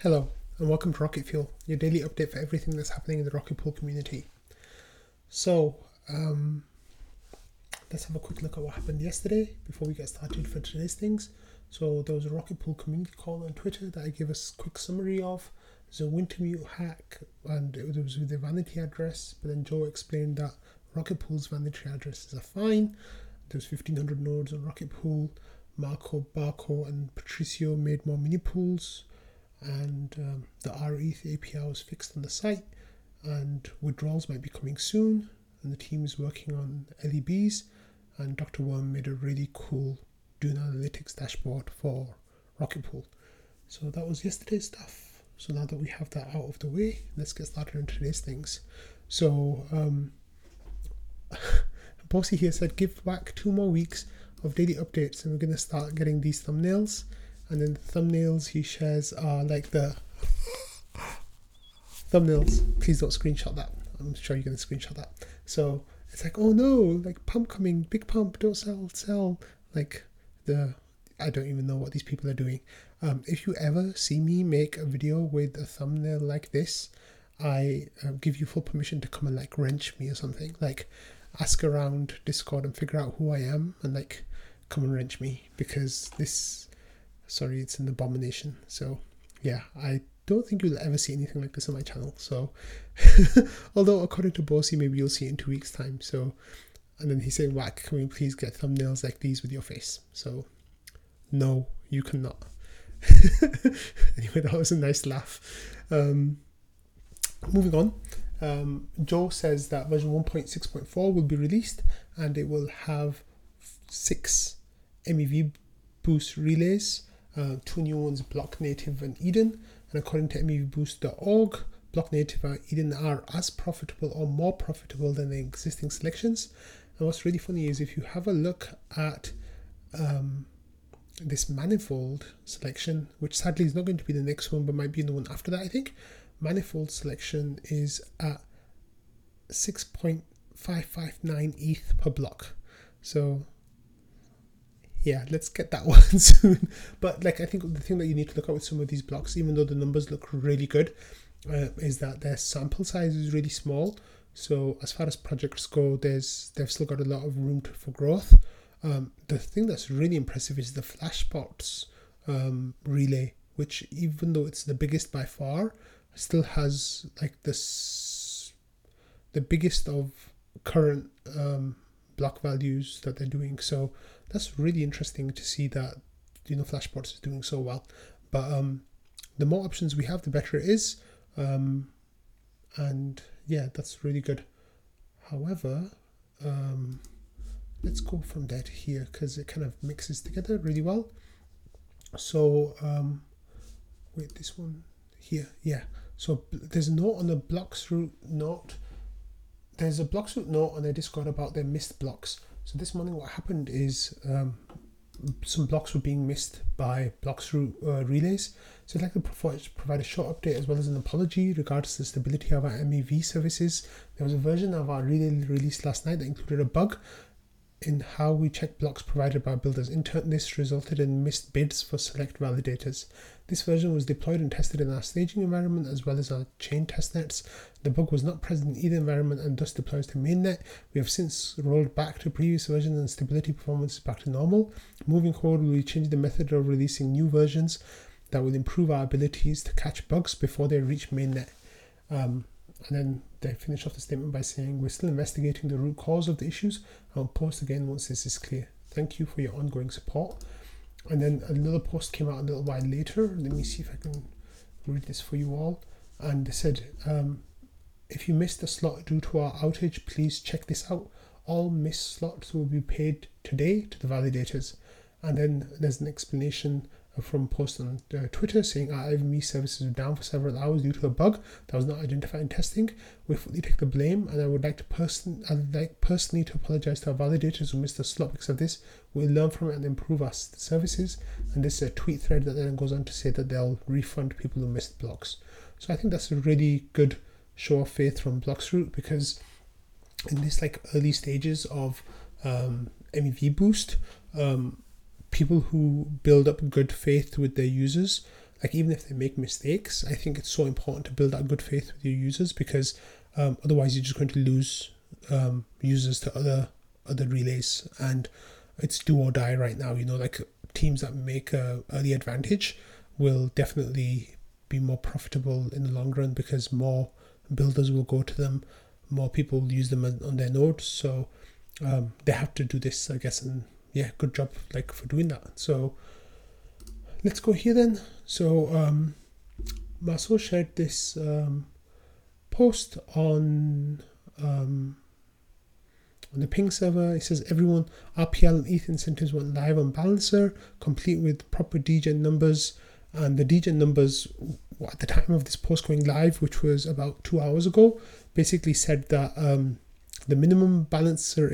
Hello, and welcome to Rocket Fuel, your daily update for everything that's happening in the Rocket Pool community. So, um, let's have a quick look at what happened yesterday before we get started for today's things. So, there was a Rocket Pool community call on Twitter that I gave a quick summary of. There's a Wintermute hack, and it was with the vanity address, but then Joe explained that Rocket Pool's vanity addresses are fine. There's 1500 nodes on Rocket Pool. Marco, Barco, and Patricio made more mini pools and um, the RETH API was fixed on the site, and withdrawals might be coming soon. And the team is working on LEBs, and Dr. Worm made a really cool Dune Analytics dashboard for Rocket Pool. So that was yesterday's stuff. So now that we have that out of the way, let's get started on today's things. So, um, Bawcey here said, give back two more weeks of daily updates, and we're going to start getting these thumbnails and then the thumbnails he shares are like the thumbnails. Please don't screenshot that. I'm sure you're gonna screenshot that. So it's like, oh no, like pump coming, big pump, don't sell, sell. Like the I don't even know what these people are doing. Um, if you ever see me make a video with a thumbnail like this, I uh, give you full permission to come and like wrench me or something. Like ask around Discord and figure out who I am and like come and wrench me because this sorry, it's an abomination. So yeah, I don't think you'll ever see anything like this on my channel. So although according to Bawcey, maybe you'll see it in two weeks' time. So and then he's saying, Whack, can we please get thumbnails like these with your face? So no, you cannot. anyway, that was a nice laugh. Um, moving on. Um, Joe says that version 1.6.4 will be released and it will have six MEV boost relays uh, two new ones, Blocknative and Eden. And according to MEVBoost.org, Blocknative and Eden are as profitable or more profitable than the existing selections. And what's really funny is if you have a look at um, this manifold selection, which sadly is not going to be the next one, but might be the one after that, I think. Manifold selection is at 6.559 ETH per block. So yeah, let's get that one soon. But like, I think the thing that you need to look at with some of these blocks, even though the numbers look really good, uh, is that their sample size is really small. So as far as projects go, there's they've still got a lot of room to, for growth. Um, the thing that's really impressive is the Flashbots um, relay, which even though it's the biggest by far, still has like this the biggest of current um, block values that they're doing. So that's really interesting to see that you know Flashbots is doing so well. But um, the more options we have, the better it is. Um, and yeah, that's really good. However, um, let's go from there to here because it kind of mixes together really well. So um, wait, this one here, yeah. So there's a note on the BloxRoute note. There's a BloxRoute note on their Discord about their missed blocks. So this morning, what happened is um, some blocks were being missed by BloxRoute uh, relays. So I'd like to provide a short update as well as an apology regards the stability of our MEV services. There was a version of our relay released last night that included a bug in how we check blocks provided by builders. In turn, this resulted in missed bids for select validators. This version was deployed and tested in our staging environment as well as our chain testnets. The bug was not present in either environment and thus deploys to mainnet. We have since rolled back to previous versions and stability performance is back to normal. Moving forward, we will change the method of releasing new versions that will improve our abilities to catch bugs before they reach mainnet. Um, and then they finish off the statement by saying, We're still investigating the root cause of the issues. I'll post again once this is clear. Thank you for your ongoing support. And then another post came out a little while later. Let me see if I can read this for you all. And they said, um, if you missed a slot due to our outage, please check this out. All missed slots will be paid today to the validators. And then there's an explanation from post on uh, Twitter saying our IVME services were down for several hours due to a bug that was not identified in testing. We fully take the blame, and I would like to person I'd like personally to apologize to our validators who missed the because of this. We'll learn from it and improve our services. And this is a tweet thread that then goes on to say that they'll refund people who missed blocks. So I think that's a really good show of faith from BloxRoute because in this like early stages of um, MEV boost. Um, people who build up good faith with their users like even if they make mistakes, I think it's so important to build that good faith with your users because um, otherwise you're just going to lose um, users to other other relays, and it's do or die right now. You know, like teams that make a early advantage will definitely be more profitable in the long run because more builders will go to them, more people will use them on their nodes. So um, they have to do this, I guess, and yeah, good job like for doing that. So let's go here then. So um, Maso shared this um, post on um, on the ping server. It says everyone RPL and ETH incentives went live on Balancer, complete with proper degen numbers. And the degen numbers at the time of this post going live, which was about two hours ago, basically said that um, the minimum Balancer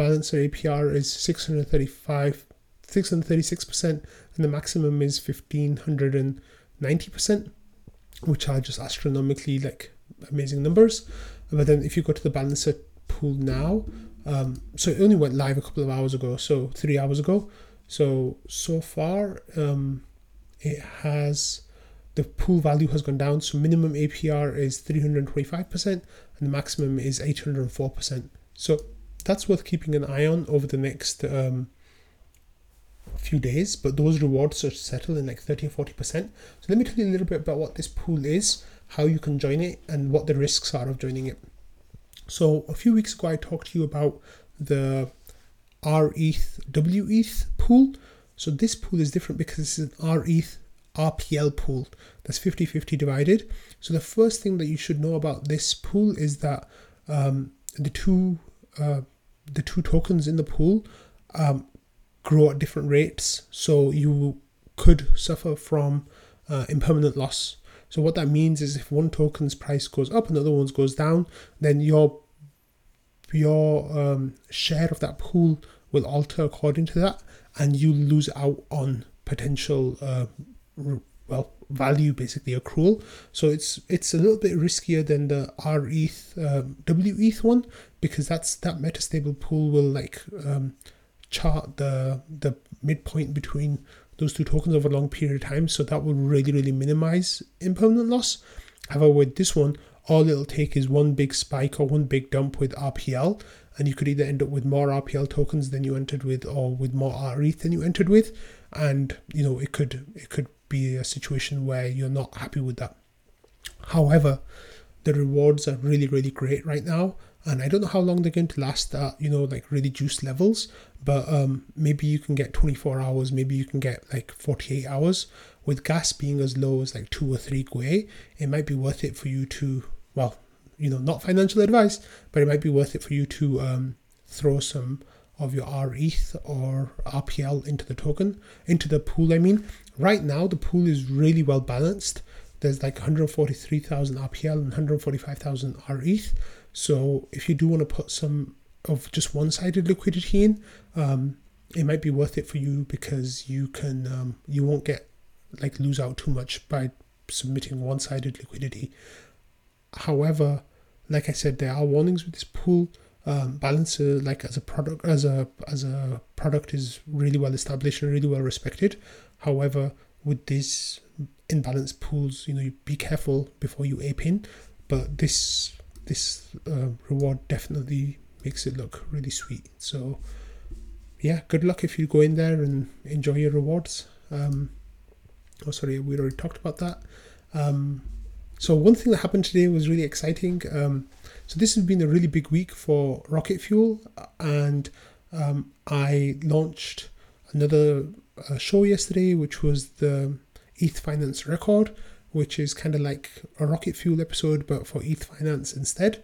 Balancer APR is 635, 636%, and the maximum is 1590%, which are just astronomically like amazing numbers. But then if you go to the Balancer pool now. Um, so it only went live a couple of hours ago, so three hours ago. So so far, um, it has the pool value has gone down. So minimum APR is three hundred twenty five percent, and the maximum is eight hundred four percent. So that's worth keeping an eye on over the next um, few days. But those rewards are settled in like thirty or forty percent. So let me tell you a little bit about what this pool is, how you can join it, and what the risks are of joining it. So a few weeks ago, I talked to you about the RETH WETH pool. So this pool is different because is an RETH RPL pool that's 50 50 divided. So the first thing that you should know about this pool is that um, the two uh, the two tokens in the pool um, grow at different rates. So you could suffer from uh, impermanent loss. So what that means is if one token's price goes up and the other one's goes down, then your your um, share of that pool will alter according to that, and you lose out on potential uh, well value basically accrual. So it's it's a little bit riskier than the RETH um, WETH one because that's that metastable pool will like um, chart the the midpoint between those two tokens over a long period of time. So that will really really minimize impermanent loss. However, with this one, all it'll take is one big spike or one big dump with RPL, and you could either end up with more RPL tokens than you entered with, or with more RETH than you entered with, and you know it could it could be a situation where you're not happy with that. However, the rewards are really really great right now and I don't know how long they're going to last at you know like really juice levels, but um, maybe you can get 24 hours, maybe you can get like 48 hours. With gas being as low as like two or three gwei, it might be worth it for you to well, you know, not financial advice, but it might be worth it for you to um, throw some of your RETH or RPL into the token, into the pool. I mean, right now the pool is really well balanced. There's like 143,000 RPL and 145,000 RETH. So if you do want to put some of just one-sided liquidity in, um, it might be worth it for you because you can um, you won't get like lose out too much by submitting one-sided liquidity. However, like I said, there are warnings with this pool. Um, Balancer, like as a product, as a as a product, is really well established and really well respected. However, with these imbalanced pools, you know, you be careful before you ape in. But this this uh, reward definitely makes it look really sweet. So yeah, good luck if you go in there and enjoy your rewards. Um, oh, sorry, we already talked about that. Um, so one thing that happened today was really exciting. Um, so this has been a really big week for Rocket Fuel, and um, I launched another uh, show yesterday, which was the ETH Finance Record which is kind of like a Rocket Fuel episode but for ETH Finance instead.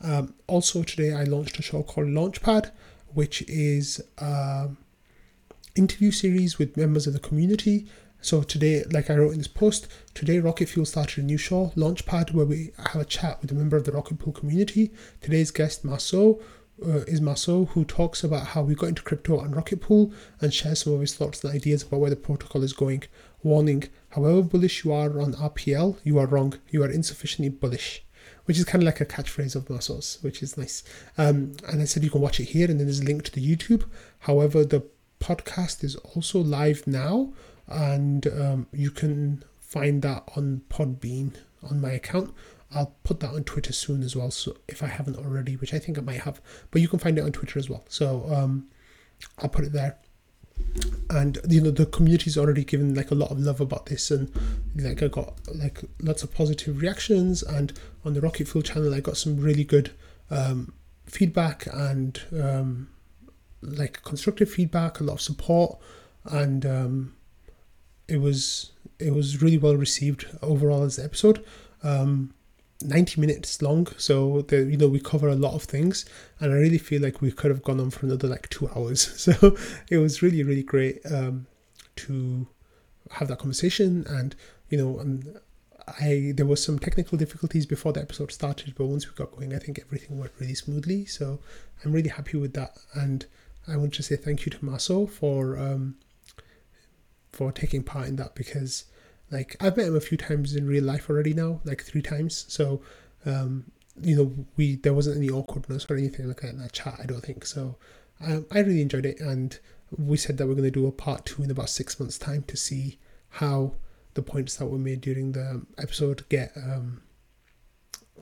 Um, also, today I launched a show called Launchpad, which is an interview series with members of the community. So today, like I wrote in this post, today Rocket Fuel started a new show, Launchpad, where we have a chat with a member of the Rocket Pool community. Today's guest, Maso, uh, is Maso, who talks about how we got into crypto and Rocket Pool and shares some of his thoughts and ideas about where the protocol is going. Warning, however bullish you are on RPL, you are wrong. You are insufficiently bullish. Which is kind of like a catchphrase of Maso's, which is nice. Um, and I said you can watch it here, and then there's a link to the YouTube. However, the podcast is also live now and um, you can find that on Podbean on my account. I'll put that on Twitter soon as well. So if I haven't already, which I think I might have, but you can find it on Twitter as well. So um, I'll put it there. And you know the community's already given like a lot of love about this, and like I got like lots of positive reactions. And on the Rocket Fuel channel, I got some really good um, feedback and um, like constructive feedback, a lot of support, and um, it was it was really well received overall as the episode. Um, 90 minutes long so the you know we cover a lot of things and i really feel like we could have gone on for another like two hours. So it was really really great um to have that conversation and you know and i there was some technical difficulties before the episode started but once we got going i think everything went really smoothly. So i'm really happy with that and i want to say thank you to maso for um for taking part in that because like I've met him a few times in real life already now, like three times. So, um, you know, we there wasn't any awkwardness or anything like that in that chat. I don't think so. Um, I really enjoyed it, and we said that we're going to do a part two in about six months' time to see how the points that were made during the episode get um,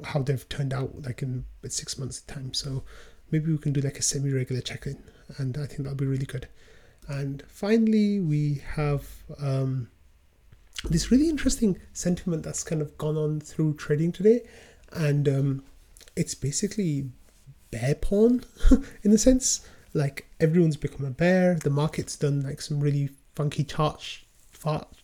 how they've turned out, like in six months' time. So maybe we can do like a semi-regular check-in, and I think that'll be really good. And finally, we have. Um, this really interesting sentiment that's kind of gone on through trading today, and um, it's basically bear porn in a sense. Like everyone's become a bear. The market's done like some really funky chart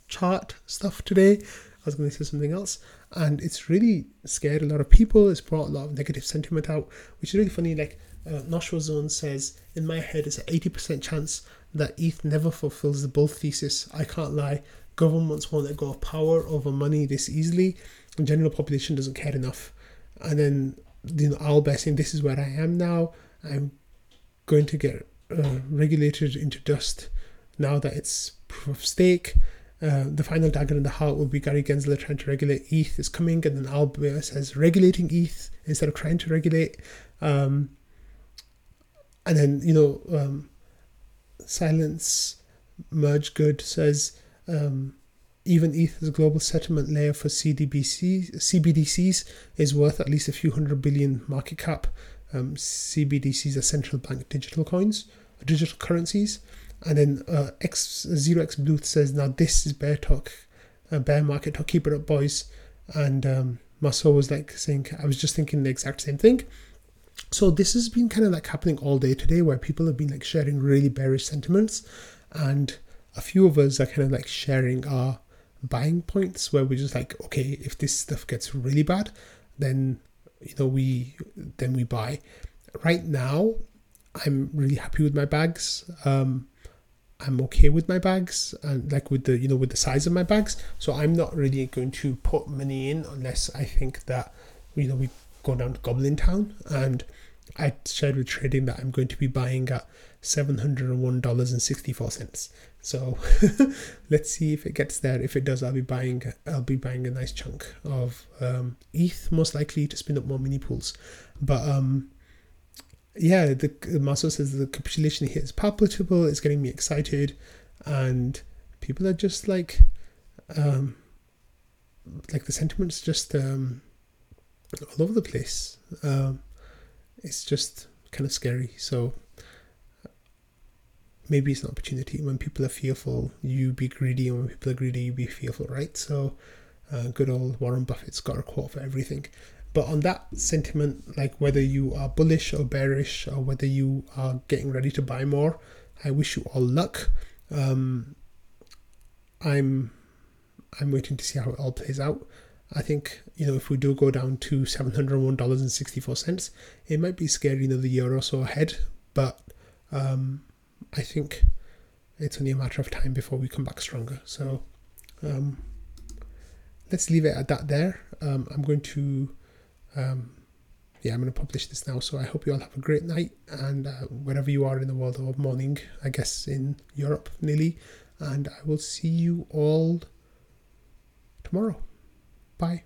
chart stuff today. I was going to say something else, and it's really scared a lot of people. It's brought a lot of negative sentiment out, which is really funny. Like uh, Noshwa Zone says, in my head, it's an eighty percent chance that ETH never fulfills the bull thesis. I can't lie governments won't let go of power over money this easily. The general population doesn't care enough. And then you know, be saying this is where I am now. I'm going to get uh, regulated into dust now that it's proof of stake. Uh, the final dagger in the heart will be Gary Gensler trying to regulate ETH is coming, and then Albert says regulating ETH instead of trying to regulate. Um, and then you know, um, silence merge good says um, even ETH's global settlement layer for CDBC, CBDCs is worth at least a few hundred billion market cap. Um, CBDCs are central bank digital coins, digital currencies. And then uh, X Zero X Bluth says, "Now this is bear talk, uh, bear market talk. Keep it up, boys." And um, Maso was like saying, "I was just thinking the exact same thing." So this has been kind of like happening all day today, where people have been like sharing really bearish sentiments, and a few of us are kind of like sharing our buying points where we're just like, okay, if this stuff gets really bad, then you know we then we buy. Right now, I'm really happy with my bags. Um, I'm okay with my bags and like with the you know with the size of my bags. So I'm not really going to put money in unless I think that you know we go down to Goblin Town and I shared with trading that I'm going to be buying at seven hundred and one dollars and sixty four cents. So let's see if it gets there. If it does, I'll be buying. I'll be buying a nice chunk of um, ETH, most likely to spin up more mini pools. But um, yeah, the Maso says the capitulation here is palpable. It's getting me excited, and people are just like, um, like the sentiments just um, all over the place. Um, it's just kind of scary. So maybe it's an opportunity. When people are fearful, you be greedy, and when people are greedy, you be fearful, right? So uh, good old Warren Buffett's got a quote for everything. But on that sentiment, like whether you are bullish or bearish, or whether you are getting ready to buy more, I wish you all luck. Um, I'm I'm waiting to see how it all plays out. I think you know if we do go down to seven hundred one dollars and sixty four cents, it might be scary another year or so ahead. But um, I think it's only a matter of time before we come back stronger. So um, let's leave it at that. There, um, I'm going to um, yeah, I'm going to publish this now. So I hope you all have a great night and uh, wherever you are in the world or morning, I guess in Europe nearly. And I will see you all tomorrow. Bye.